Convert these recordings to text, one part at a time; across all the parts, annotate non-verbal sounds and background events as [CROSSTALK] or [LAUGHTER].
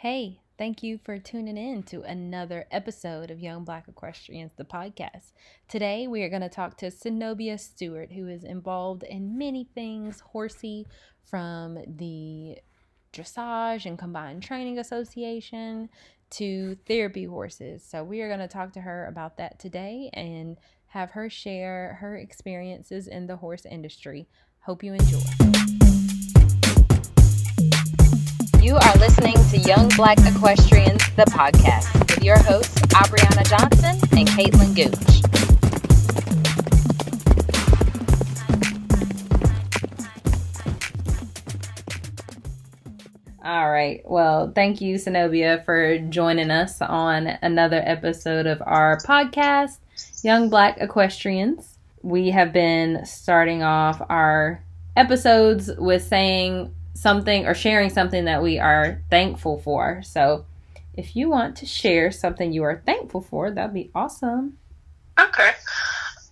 Hey, thank you for tuning in to another episode of Young Black Equestrians, the podcast. Today we are going to talk to Zenobia Stewart, who is involved in many things horsey from the Dressage and Combined Training Association to therapy horses. So we are going to talk to her about that today and have her share her experiences in the horse industry. Hope you enjoy. You are listening to Young Black Equestrians, the podcast, with your hosts, Abriana Johnson and Caitlin Gooch. All right. Well, thank you, Zenobia, for joining us on another episode of our podcast, Young Black Equestrians. We have been starting off our episodes with saying something or sharing something that we are thankful for. So, if you want to share something you are thankful for, that'd be awesome. Okay.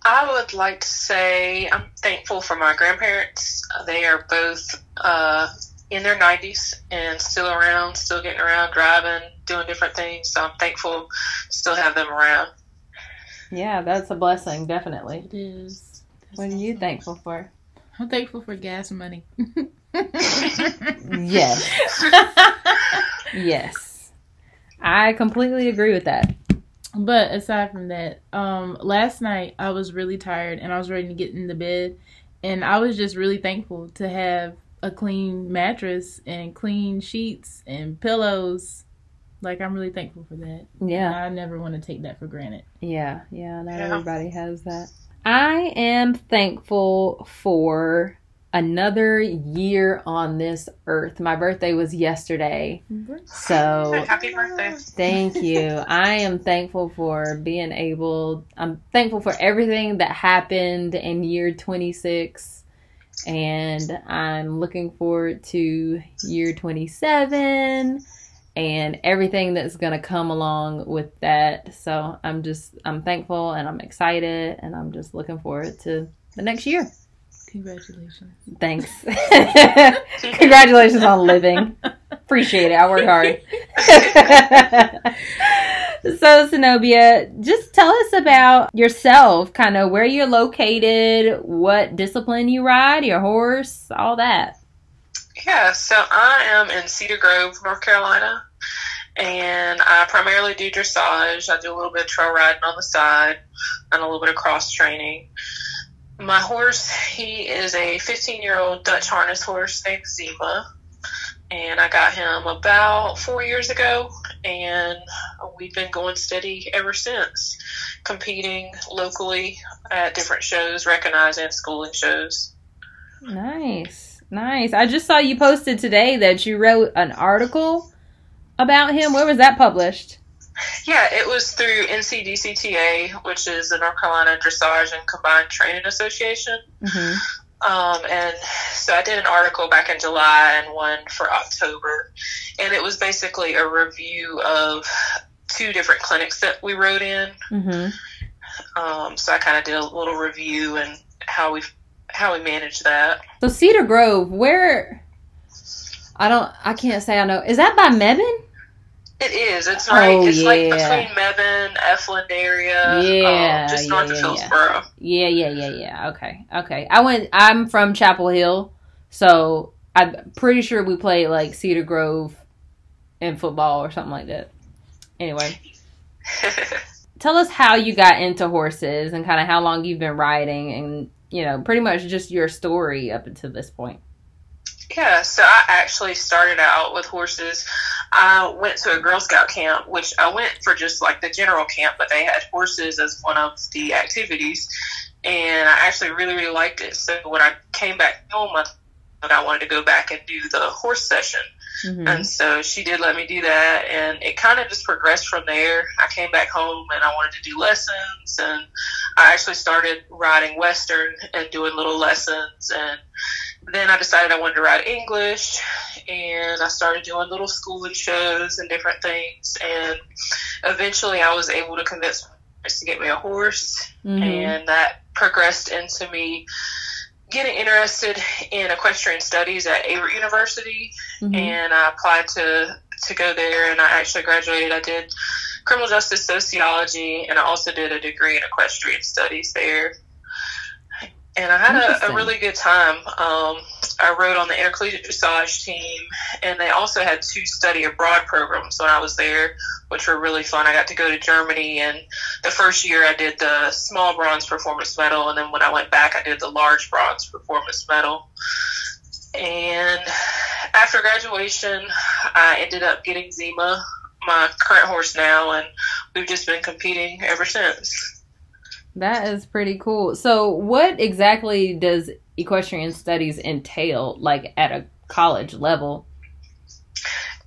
I would like to say I'm thankful for my grandparents. They are both uh, in their 90s and still around, still getting around, driving, doing different things. So I'm thankful to still have them around. Yeah, that's a blessing, definitely. It is. What are you thankful for? I'm thankful for gas money. [LAUGHS] Yes. yes. I completely agree with that. But aside from that, um, last night I was really tired and I was ready to get into bed, and I was just really thankful to have a clean mattress and clean sheets and pillows. Like I'm really thankful for that. Yeah. I never want to take that for granted. Yeah, yeah, not Yeah. everybody has that. I am thankful for another year on this earth. My birthday was yesterday. So Happy birthday. Thank you. I am thankful for being able, I'm thankful for everything that happened in year 26. And I'm looking forward to year 27 and everything that's going to come along with that. So I'm just, I'm thankful and I'm excited and I'm just looking forward to the next year. Congratulations. Thanks. [LAUGHS] Congratulations on living. Appreciate it. I work hard. [LAUGHS] so, Zenobia, just tell us about yourself, kind of where you're located, what discipline you ride, your horse, all that. Yeah, so I am in Cedar Grove, North Carolina, and I primarily do dressage. I do a little bit of trail riding on the side and a little bit of cross training. My horse, he is a 15 year old Dutch harness horse named Zima, and I got him about four years ago, and we've been going steady ever since, competing locally at different shows, recognized and schooling shows. Nice, nice. I just saw you posted today that you wrote an article about him. Where was that published? Yeah, it was through NCDCTA, which is the North Carolina Dressage and Combined Training Association. hmm Um, and so I did an article back in July and one for October. And it was basically a review of two different clinics that we rode in. hmm Um, so I kind of did a little review and how we how we managed that. So Cedar Grove, where? I don't. I can't say I know. Is that by Mebane? It is. It's right. Oh, it's like yeah. between Mebane, Efland area, Yeah, um, just yeah, north yeah, of yeah. Hillsborough. Yeah, yeah, yeah, yeah. Okay, okay. I went. I'm from Chapel Hill, so I'm pretty sure we played like Cedar Grove in football or something like that. Anyway, [LAUGHS] tell us how you got into horses and kind of how long you've been riding, and you know, pretty much just your story up until this point. Yeah, so I actually started out with horses. I went to a Girl Scout camp, which I went for just like the general camp, but they had horses as one of the activities. And I actually really, really liked it. So when I came back home, I thought I wanted to go back and do the horse session. Mhm. And so she did let me do that, and it kind of just progressed from there. I came back home and I wanted to do lessons, and I actually started riding Western and doing little lessons. And then I decided I wanted to ride English, and I started doing little schooling shows and different things. And eventually I was able to convince my parents to get me a horse, Mhm. and that progressed into me getting interested in equestrian studies at Averett University Mhm. and I applied to to go there, and I actually graduated. I did criminal justice sociology, and I also did a degree in equestrian studies there. And I had a, a really good time. Um, I rode on the intercollegiate dressage team, and they also had two study abroad programs when I was there, which were really fun. I got to go to Germany, and the first year I did the small bronze performance medal, and then when I went back, I did the large bronze performance medal. And after graduation, I ended up getting Zima, my current horse now, and we've just been competing ever since. That is pretty cool. So, what exactly does equestrian studies entail, like at a college level?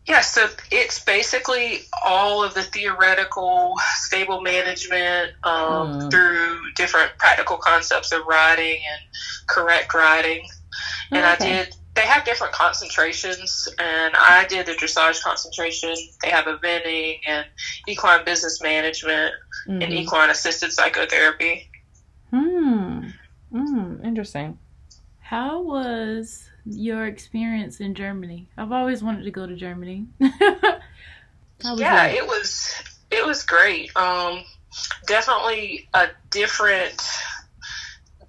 Yeah, so it's basically all of the theoretical stable management um, mm. through different practical concepts of riding and correct riding. And okay. I did they have different concentrations, and I did the dressage concentration. They have eventing and equine business management mm-hmm. and equine assisted psychotherapy. Hmm. Hmm. Interesting. How was your experience in Germany? I've always wanted to go to Germany. [LAUGHS] yeah, that? it was it was great. Um, definitely a different,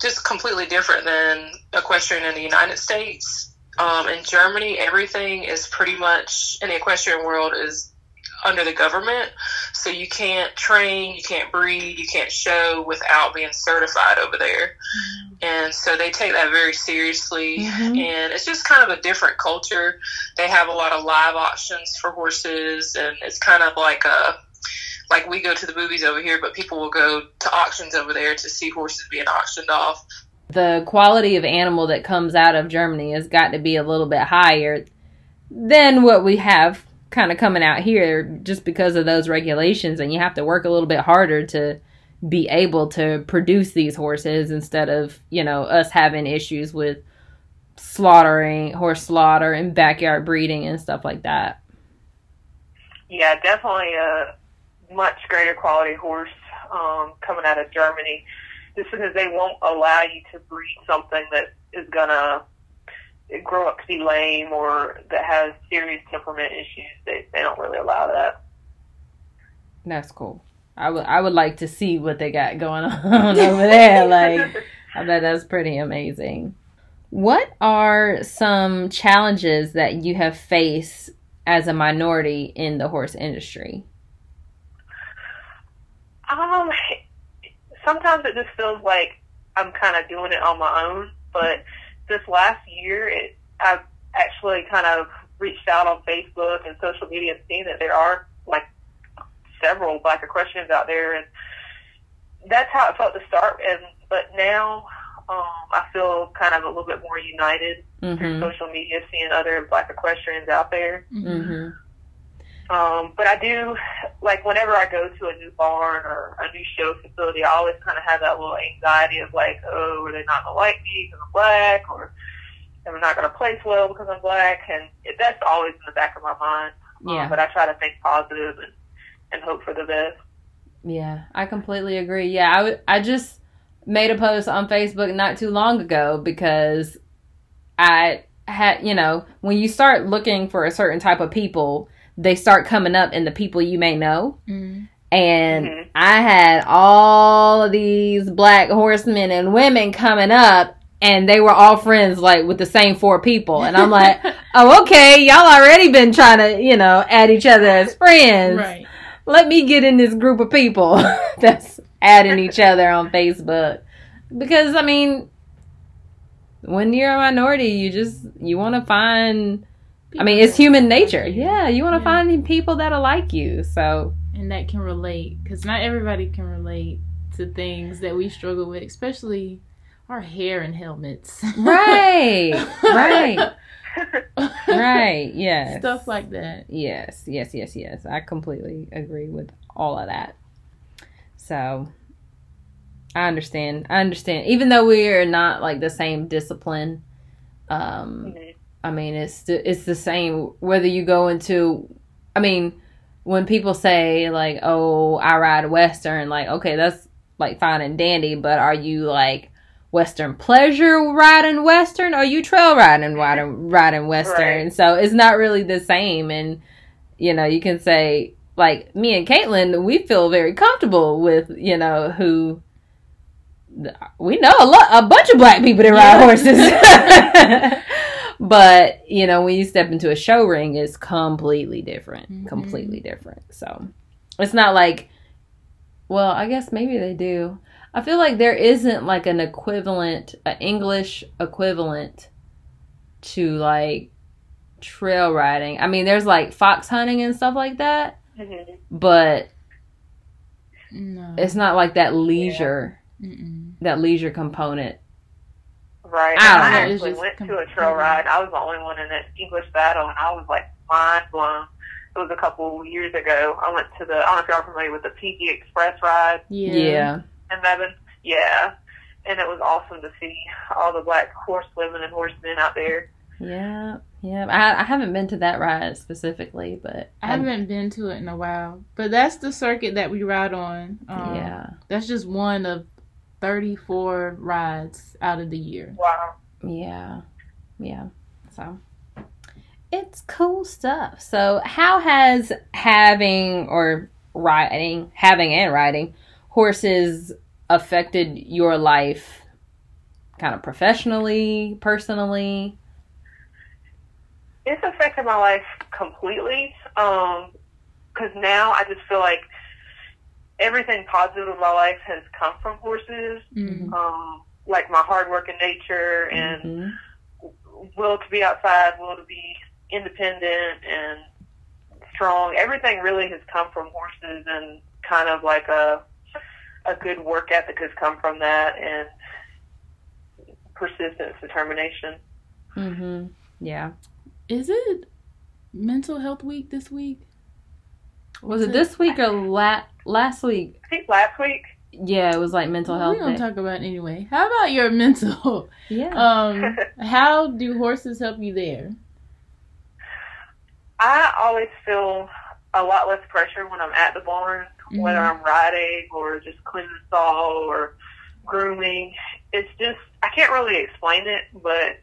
just completely different than equestrian in the United States um, in Germany, everything is pretty much in the equestrian world is under the government. So you can't train, you can't breed, you can't show without being certified over there. Mm-hmm. And so they take that very seriously. Mm-hmm. And it's just kind of a different culture. They have a lot of live auctions for horses, and it's kind of like a like we go to the movies over here, but people will go to auctions over there to see horses being auctioned off the quality of animal that comes out of Germany has got to be a little bit higher than what we have kind of coming out here just because of those regulations and you have to work a little bit harder to be able to produce these horses instead of, you know, us having issues with slaughtering, horse slaughter and backyard breeding and stuff like that. Yeah, definitely a much greater quality horse um, coming out of Germany just because they won't allow you to breed something that is gonna grow up to be lame or that has serious temperament issues. They they don't really allow that. That's cool. I would I would like to see what they got going [LAUGHS] on over there. Like I bet that's pretty amazing. What are some challenges that you have faced as a minority in the horse industry? Um, sometimes it just feels like I'm kind of doing it on my own. But this last year, it, I've actually kind of reached out on Facebook and social media and seen that there are like several black equestrians out there, and that's how it felt to start. And but now um, I feel kind of a little bit more united mm-hmm. through social media, seeing other black equestrians out there. Mm-hmm. Um, but I do, like, whenever I go to a new barn or a new show facility, I always kind of have that little anxiety of, like, oh, are they not going to like me because I'm black? Or am I not going to place well because I'm black? And it, that's always in the back of my mind. Um, yeah. Um, but I try to think positive and, and hope for the best. Yeah, I completely agree. Yeah, I, w- I just made a post on Facebook not too long ago because I had, you know, when you start looking for a certain type of people, they start coming up in the people you may know. Mm-hmm. And mm-hmm. I had all of these black horsemen and women coming up, and they were all friends, like with the same four people. And I'm like, [LAUGHS] oh, okay, y'all already been trying to, you know, add each other as friends. Right. Let me get in this group of people [LAUGHS] that's adding each [LAUGHS] other on Facebook. Because, I mean, when you're a minority, you just, you want to find I mean, it's human nature. Yeah, you want to yeah. find people that are like you. So and that can relate because not everybody can relate to things that we struggle with, especially our hair and helmets. Right. right. [LAUGHS] right. Yes. Stuff like that. Yes. Yes. Yes. Yes. I completely agree with all of that. So I understand. I understand. Even though we are not like the same discipline, um, mm-hmm I mean, it's the, it's the same whether you go into. I mean, when people say like, "Oh, I ride Western," like, okay, that's like fine and dandy, but are you like Western pleasure riding Western? Or are you trail riding mm-hmm. riding riding Western? Right. So it's not really the same, and you know, you can say like me and Caitlin, we feel very comfortable with you know who. We know a lot, a bunch of black people that ride Yeah. horses, [LAUGHS] [LAUGHS] but you know when you step into a show ring, it's completely different, Mhm. completely different. So it's not like, well, I guess maybe they do. I feel like there isn't like an equivalent, an English equivalent to like trail riding. I mean, there's like fox hunting and stuff like that, Mhm. but No. it's not like that leisure, Mm-mm. that leisure component. Right. I I actually just went to a trail ride. I was the only one in an English saddle, and I was like mind blown. It was a couple years ago. I went to the. I don't know if y'all are familiar with the PG Express ride Yeah. Yeah. in Mebane. Yeah, and it was awesome to see all the black horse women and horsemen out there. Yeah. Yeah. I, I haven't been to that ride specifically, but I haven't been to it in a while, but that's the circuit that we ride on. Um, yeah. That's just one of 34 rides out of the year. Wow. Yeah. Yeah. So it's cool stuff. So how has having or riding, having and riding horses affected your life kind of professionally, personally? It's affected my life completely. Um, because now I just feel like everything positive in my life has come from horses. Mm. Um, like my hardworking nature and Mhm. will to be outside, will to be independent and strong. Everything really has come from horses, and kind of like a a good work ethic has come from that, and persistence, determination. Mhm. Yeah. Is it mental health week this week? Was it this week or la- last week? I think last week. Yeah, it was like mental Well, health. we don't day. talk about it anyway. How about your [LAUGHS] mental? yeah. Um, [LAUGHS] how do horses help you there? I always feel a lot less pressure when I'm at the barn, whether Mhm. I'm riding or just cleaning the stall or grooming. It's just I can't really explain it, but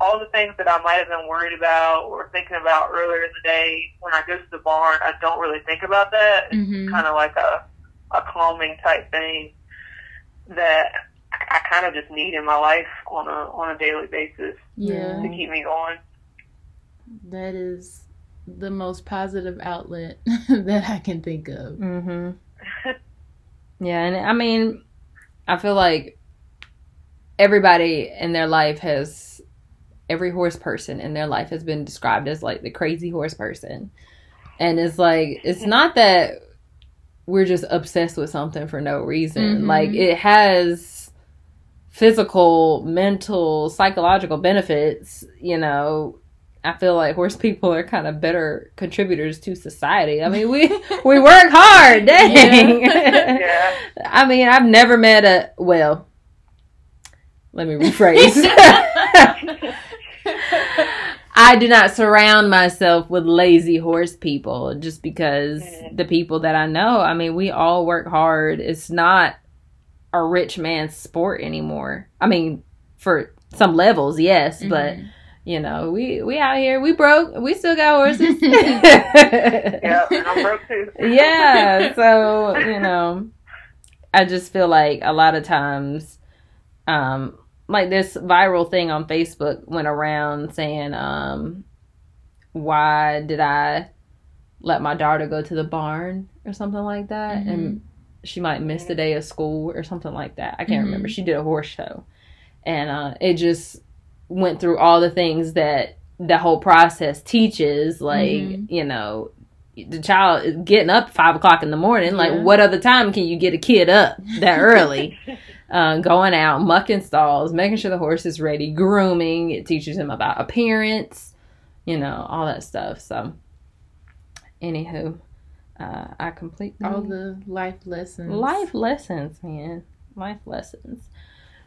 all the things that I might have been worried about or thinking about earlier in the day, when I go to the barn, I don't really think about that. It's Mhm. kind of like a a calming type thing that I, I kind of just need in my life on a on a daily basis Yeah, to keep me going. that is the most positive outlet [LAUGHS] that I can think of. Mm-hmm. Yeah, and I mean, I feel like everybody in their life has every horse person in their life has been described as like the crazy horse person. And it's like it's not that we're just obsessed with something for no reason. Mhm. Like it has physical, mental, psychological benefits, you know. I feel like horse people are kind of better contributors to society. I mean, we [LAUGHS] we work hard, dang. Yeah. [LAUGHS] I mean, I've never met a well. Let me rephrase. [LAUGHS] I do not surround myself with lazy horse people just because the people that I know, I mean, we all work hard. It's not a rich man's sport anymore. I mean, for some levels, yes, but Mhm. you know, we we out here, we broke, we still got horses. [LAUGHS] [LAUGHS] Yeah, and I'm broke too. yeah [LAUGHS] so you know i just feel like a lot of times um like this viral thing on facebook went around saying um why did i let my daughter go to the barn or something like that and she might miss the day of school or something like that i can't Mhm. remember she did a horse show and uh it just went through all the things that the whole process teaches like Mhm. you know the child is getting up five o'clock in the morning. Yeah. Like, what other time can you get a kid up that early? [LAUGHS] uh, going out, mucking stalls, making sure the horse is ready, grooming. It teaches him about appearance, you know, all that stuff. So, anywho, uh, I completely All the life lessons. life lessons, man, life lessons.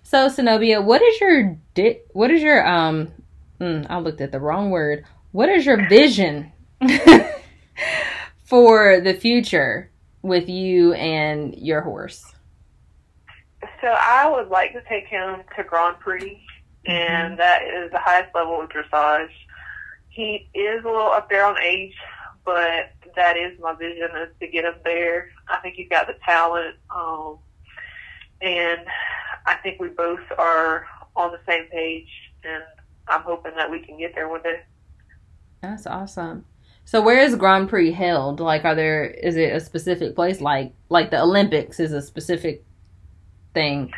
So, Zenobia, what is your di- what is your um? Mm, I looked at the wrong word. What is your vision [LAUGHS] for the future with you and your horse? So I would like to take him to Grand Prix, and that is the highest level of dressage. He is a little up there on age, but that is my vision is to get him there. I think he's got the talent, um, and I think we both are on the same page, and I'm hoping that we can get there one day. That's awesome. So where is Grand Prix held? Like, are there is it a specific place? Like, like the Olympics is a specific thing.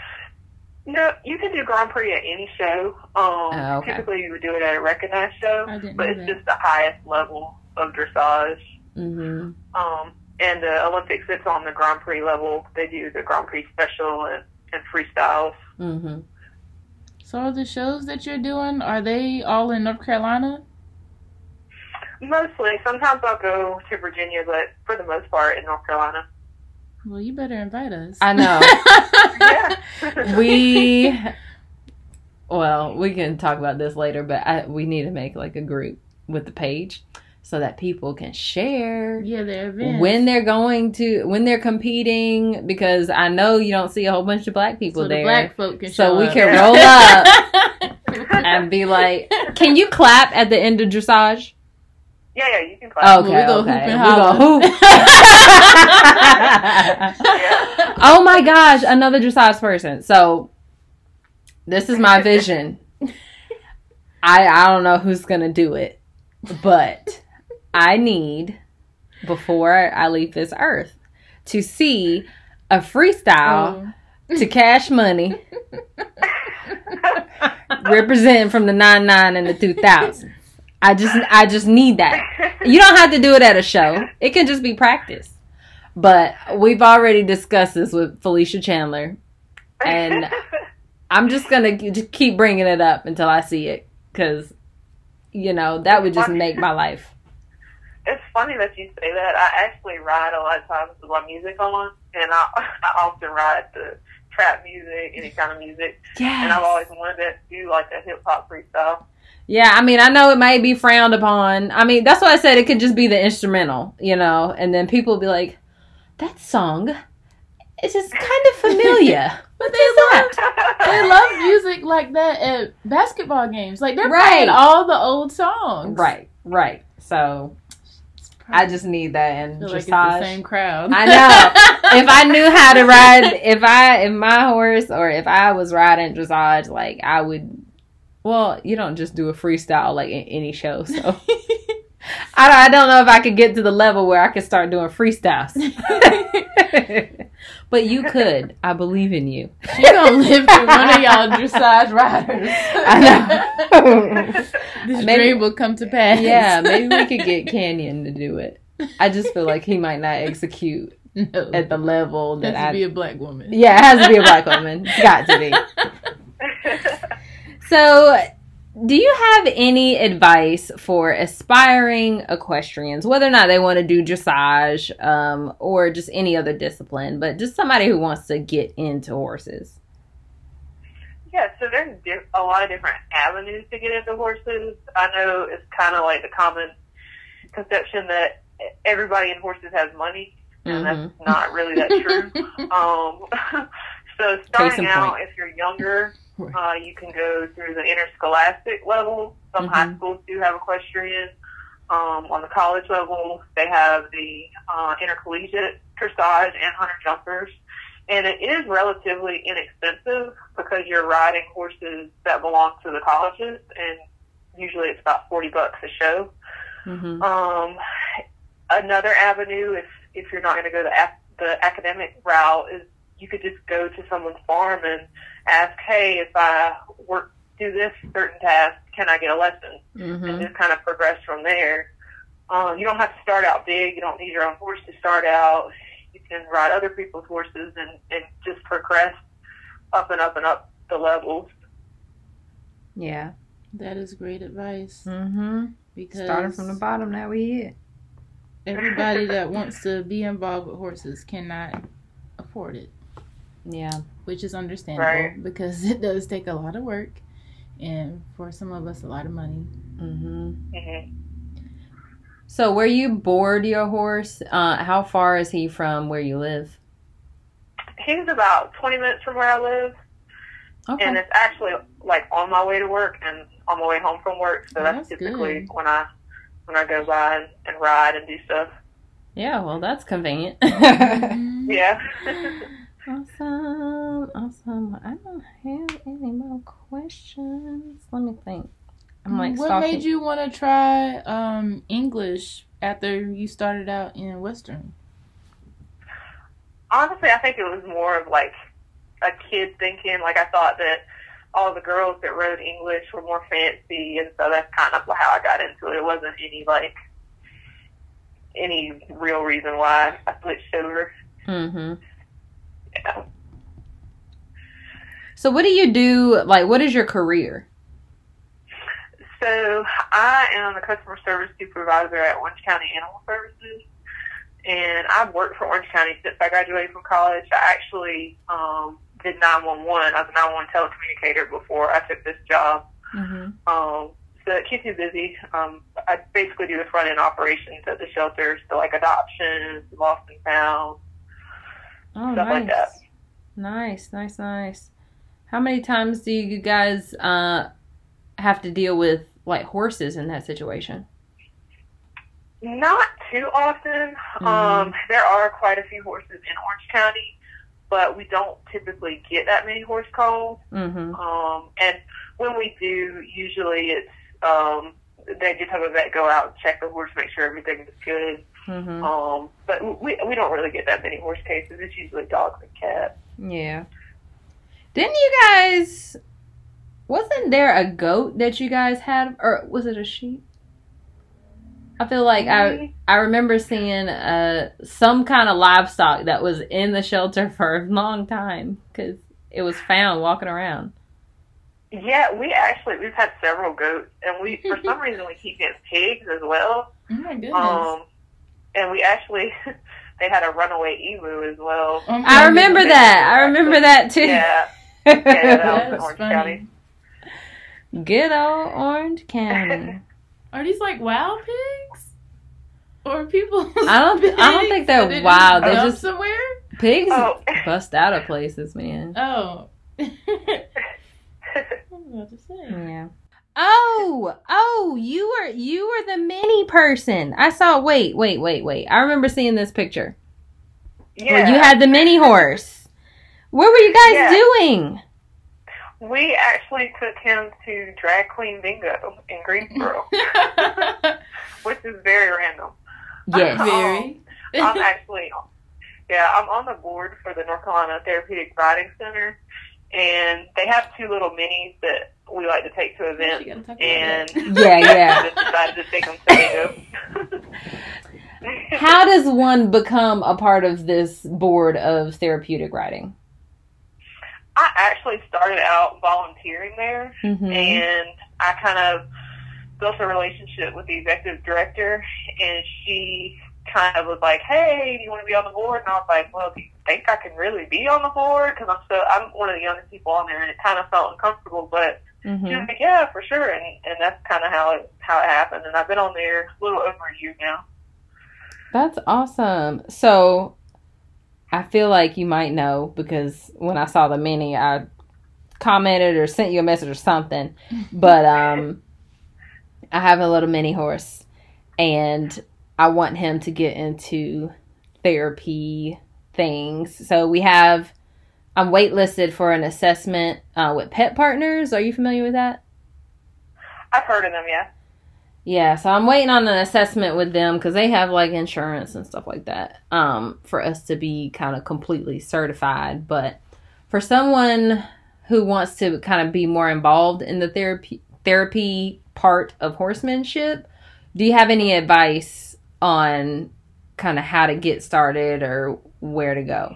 No, you can do Grand Prix at any show. Um, Oh, okay. Typically, you would do it at a recognized show, but it's that. just the highest level of dressage. Mm-hmm. Um, and the Olympics, it's on the Grand Prix level. They do the Grand Prix special and, and freestyles. Mm-hmm. So the shows that you're doing, are they all in North Carolina? Mostly. Sometimes I'll go to Virginia, but for the most part in North Carolina. Well, you better invite us. I know. [LAUGHS] Yeah. we [LAUGHS] well we can talk about this later but I, we need to make like a group with the page so that people can share yeah, their events. when they're going to when they're competing because i know you don't see a whole bunch of black people so the there black folk can so show we up. can roll up [LAUGHS] and be like can you clap at the end of dressage yeah, yeah, you can clap. Oh, okay we go okay hoop and we go hoop [LAUGHS] Yeah. oh my gosh, another dressage person. So this is my vision. I I don't know who's gonna do it, but I need before I leave this earth to see a freestyle Oh. to Cash Money [LAUGHS] representing from the 99 and the 2000s. I just I just need that. [LAUGHS] You don't have to do it at a show. It can just be practice. But we've already discussed this with Felicia Chandler, and [LAUGHS] I'm just gonna just keep bringing it up until I see it, because you know that would just make my life. It's funny that you say that. I actually ride a lot of times with my music on, and I, [LAUGHS] I often ride the trap music, any kind of music, Yeah. and I've always wanted to do like a hip hop freestyle. Yeah. I mean, I know it might be frowned upon. I mean, that's why I said it could just be the instrumental, you know, and then people be like, "That song, it's just kind of familiar." [LAUGHS] But they love they love music like that at basketball games. Like they're Right. playing all the old songs. Right, right. So I just need that I in like dressage. the same crowd. I know. [LAUGHS] if I knew how to ride, if I if my horse or if I was riding dressage, like I would. Well, you don't just do a freestyle like in any show, so [LAUGHS] I don't, I don't know if I could get to the level where I could start doing freestyles. [LAUGHS] but you could. I believe in you. She gonna live through one of y'all dressage riders. [LAUGHS] I know. this Maybe- dream will come to pass. yeah, maybe we could get Canyon to do it. I just feel like he might not execute no. at the level that Has that to I. be a black woman. yeah, it has to be a black woman. It's got to be. So, do you have any advice for aspiring equestrians, whether or not they want to do dressage um, or just any other discipline, but just somebody who wants to get into horses? Yeah, so there's a lot of different avenues to get into horses. I know it's kind of like the common conception that everybody in horses has money, and Mhm. that's not really that true. [LAUGHS] um, [LAUGHS] so starting out, point. if you're younger, Right. uh, you can go through the interscholastic level. Some high Mhm. schools do have equestrian. Um, on the college level, they have the uh, intercollegiate dressage and hunter jumpers. And it is relatively inexpensive because you're riding horses that belong to the colleges, and usually it's about 40 bucks a show. Mhm. Um, another avenue, if if you're not going to go the ac- the academic route, is you could just go to someone's farm and ask, "Hey, if I work do this certain task, can I get a lesson?" And Mhm. just kind of progress from there. Um, you don't have to start out big. You don't need your own horse to start out. You can ride other people's horses and and just progress up and up and up the levels. Yeah. That is great advice Mm-hmm. because Starting from the bottom, that we here. everybody that [LAUGHS] wants to be involved with horses cannot afford it, Yeah. which is understandable Right. because [LAUGHS] it does take a lot of work and for some of us a lot of money. Mm-hmm. hmm So, where you board your horse, uh, how far is he from where you live? He's about 20 minutes from where I live. Okay. and it's actually like on my way to work and on my way home from work. So Oh, that's, that's typically good. when I when I go by and, and ride and do stuff. Yeah, well, that's convenient. [LAUGHS] Mhm. Yeah. [LAUGHS] Awesome, awesome. I don't have any more questions. Let me think. I'm like what stalking. made you want to try um, English after you started out in Western? Honestly, I think it was more of like a kid thinking. Like I thought that all the girls that wrote English were more fancy, and so that's kind of how I got into it. It wasn't any like any real reason why I switched over. Mm-hmm. [LAUGHS] So, what do you do? Like, what is your career? So I am a customer service supervisor at Orange County Animal Services, and I've worked for Orange County since I graduated from college. I actually um, did 911. I was a 911 telecommunicator before I took this job. Mm-hmm. Um, so it keeps me busy. Um, I basically do the front end operations at the shelters, so like adoptions, lost and found, Oh, stuff nice. like that. Nice, nice, nice. How many times do you guys uh have to deal with like horses in that situation? Not too often. Um, there are quite a few horses in Orange County, but we don't typically get that many horse calls. Mm-hmm. Um, and when we do, usually it's um, they just have a vet go out and check the horse, make sure everything is good. Mm-hmm. Um, but we we don't really get that many horse cases. It's usually dogs and cats. Yeah. Didn't you guys? Wasn't there a goat that you guys had, or was it a sheep? I feel like I I remember seeing uh some kind of livestock that was in the shelter for a long time because it was found walking around. Yeah, we actually we've had several goats, and we for [LAUGHS] some reason we keep getting pigs as well. Oh my goodness. Um, and we actually [LAUGHS] they had a runaway emu as well. Oh I remember goodness. that. I remember that too. Yeah, [LAUGHS] yeah, that was in Orange funny. County. Good old Orange County. [LAUGHS] Are these like wild pigs? Or people? I don't thi- I don't think they're wild. They're jump just- somewhere. Pigs Oh, bust out of places, man. Oh. I was about to say. Yeah. Oh, oh, you were you were the mini person. I saw. Wait, wait, wait, wait. I remember seeing this picture. yeah. Where you had the mini horse. What were you guys Yeah. doing? we actually took him to drag queen bingo in Greensboro, [LAUGHS] which is very random. Yes. Um, very. I'm actually, yeah, I'm on the board for the North Carolina Therapeutic Riding Center, and they have two little minis that we like to take to events. gotta talk about And. [LAUGHS] Yeah, yeah. just decided to take them to bingo. [LAUGHS] How does one become a part of this board of therapeutic riding? I actually started out volunteering there, Mm-hmm. and I kind of built a relationship with the executive director, and she kind of was like, "Hey, do you want to be on the board?" And I was like, "Well, do you think I can really be on the board? Because I'm so I'm one of the youngest people on there, and it kind of felt uncomfortable." But she Mm-hmm. was like, "Yeah, for sure," and and that's kind of how it how it happened. And I've been on there a little over a year now. That's awesome. So I feel like you might know because when I saw the mini, I commented or sent you a message or something. [LAUGHS] But um, I have a little mini horse, and I want him to get into therapy things. So we have. I'm waitlisted for an assessment uh, with Pet Partners. Are you familiar with that? I've heard of them, yeah. Yeah, so I'm waiting on an assessment with them because they have like insurance and stuff like that um, for us to be kind of completely certified. But for someone who wants to kind of be more involved in the therapy therapy part of horsemanship, do you have any advice on kind of how to get started or where to go?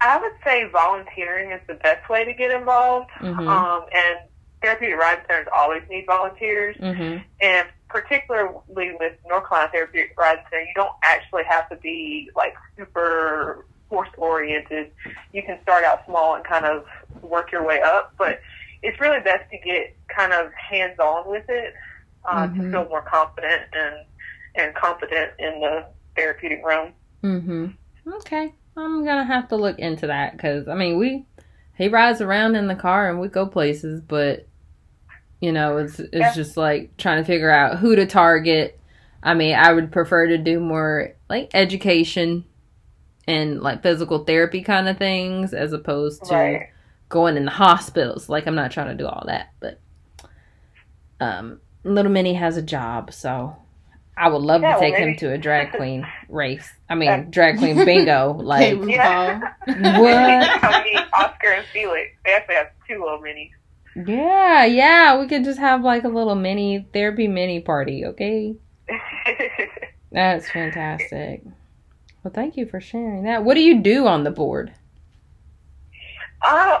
I would say volunteering is the best way to get involved. Mhm. Um, and therapeutic riding centers always need volunteers. Mm-hmm. And particularly with North Carolina Therapeutic Riding Center, you don't actually have to be like super horse oriented. You can start out small and kind of work your way up, but it's really best to get kind of hands on with it uh, Mhm. to feel more confident and and competent in the therapeutic realm. Mm-hmm. Okay. I'm gonna have to look into that because I mean we he rides around in the car and we go places, but You know, it's it's Yeah. just like trying to figure out who to target. I mean, I would prefer to do more like education and like physical therapy kind of things as opposed to Right. going in the hospitals. Like I'm not trying to do all that, but um little Minnie has a job, so I would love Yeah, to well, take him to a drag [LAUGHS] queen race. I mean, Yeah. drag queen bingo. [LAUGHS] Like RuPaul. Yeah. What? Come meet Oscar and Felix. They actually have two little minis. Yeah, yeah, we could just have like a little mini therapy mini party, okay? [LAUGHS] That's fantastic. Well, thank you for sharing that. What do you do on the board? uh,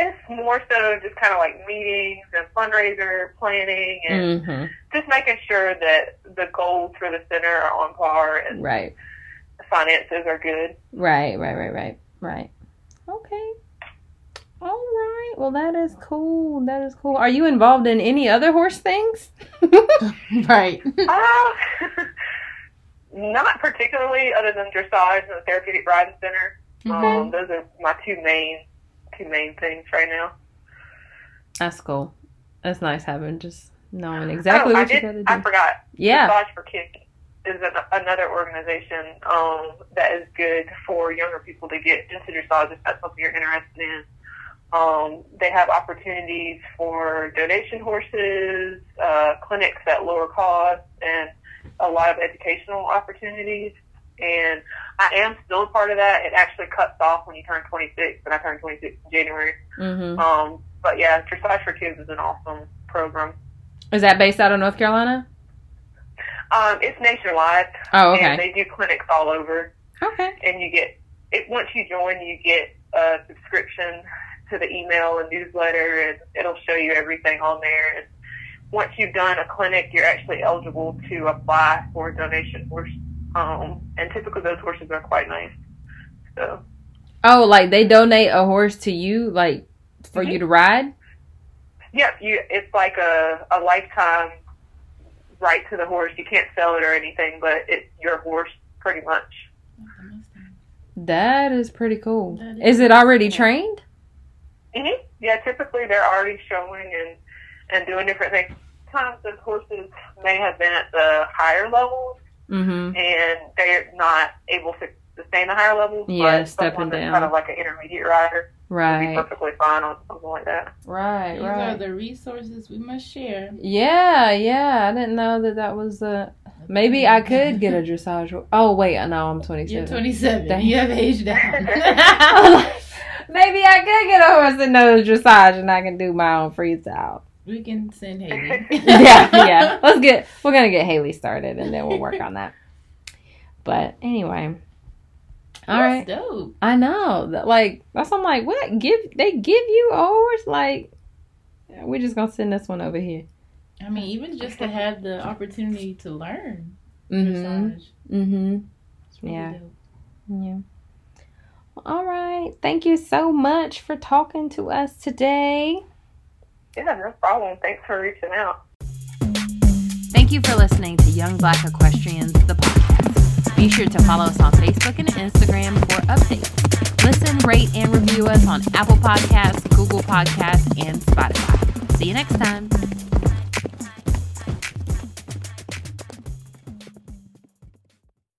it's more so just kind of like meetings and fundraiser planning and hmm just making sure that the goals for the center are on par and Right, the finances are good. right, right, right, right, right. Okay. All right. Well, that is cool. That is cool. Are you involved in any other horse things? [LAUGHS] right. Uh, [LAUGHS] not particularly, other than dressage and the therapeutic riding center. Um, those are my two main two main things right now. That's cool. That's nice having just knowing exactly oh, what I you did, got to I forgot. Yeah. Dressage for Kids is an, another organization um, that is good for younger people to get into dressage if that's something you're interested in. Um, they have opportunities for donation horses, uh, clinics at lower cost, and a lot of educational opportunities. And I am still a part of that. It actually cuts off when you turn 26, and I turned 26 in January. hmm Um, but yeah, Dressage for Kids is an awesome program. Is that based out of North Carolina? Um, it's nationwide, Oh, and okay. they do clinics all over. Okay. And you get it once you join, you get a subscription to the email and newsletter, and it'll show you everything on there. And once you've done a clinic, you're actually eligible to apply for a donation horse. Um, and typically those horses are quite nice. So Oh, like they donate a horse to you, like for you to ride? Yep, you. It's like a a lifetime right to the horse. You can't sell it or anything, but it's your horse pretty much. That is pretty cool. That is Is it already trained? hmm Yeah, typically they're already showing and and doing different things. Sometimes the horses may have been at the higher levels Mm-hmm. and they're not able to sustain the higher levels. Yeah, but stepping someone down. kind of like an intermediate rider would be Right. perfectly fine on something like that. Right. These are the resources we must share. Yeah. Yeah. I didn't know that that was a. Maybe I could get a dressage. Oh wait, no, I'm 27. You're 27. Dang. You have aged down. [LAUGHS] [LAUGHS] Maybe I could get a horse that knows dressage and I can do my own freestyle. We can send [LAUGHS] Haley. yeah, [LAUGHS] yeah. Let's get. We're gonna get Haley started and then we'll work on that. But anyway, all That's right. dope. I know. Like that's. I'm like, what? Give they give you a? Like we're just gonna send this one over here. I mean, even just to have the opportunity to learn Mm-hmm. dressage. Mm-hmm. It's really Yeah. dope. Yeah. All right. Thank you so much for talking to us today. Yeah, no problem. Thanks for reaching out. Thank you for listening to Young Black Equestrians, the podcast. Be sure to follow us on Facebook and Instagram for updates. Listen, rate, and review us on Apple Podcasts, Google Podcasts, and Spotify. See you next time.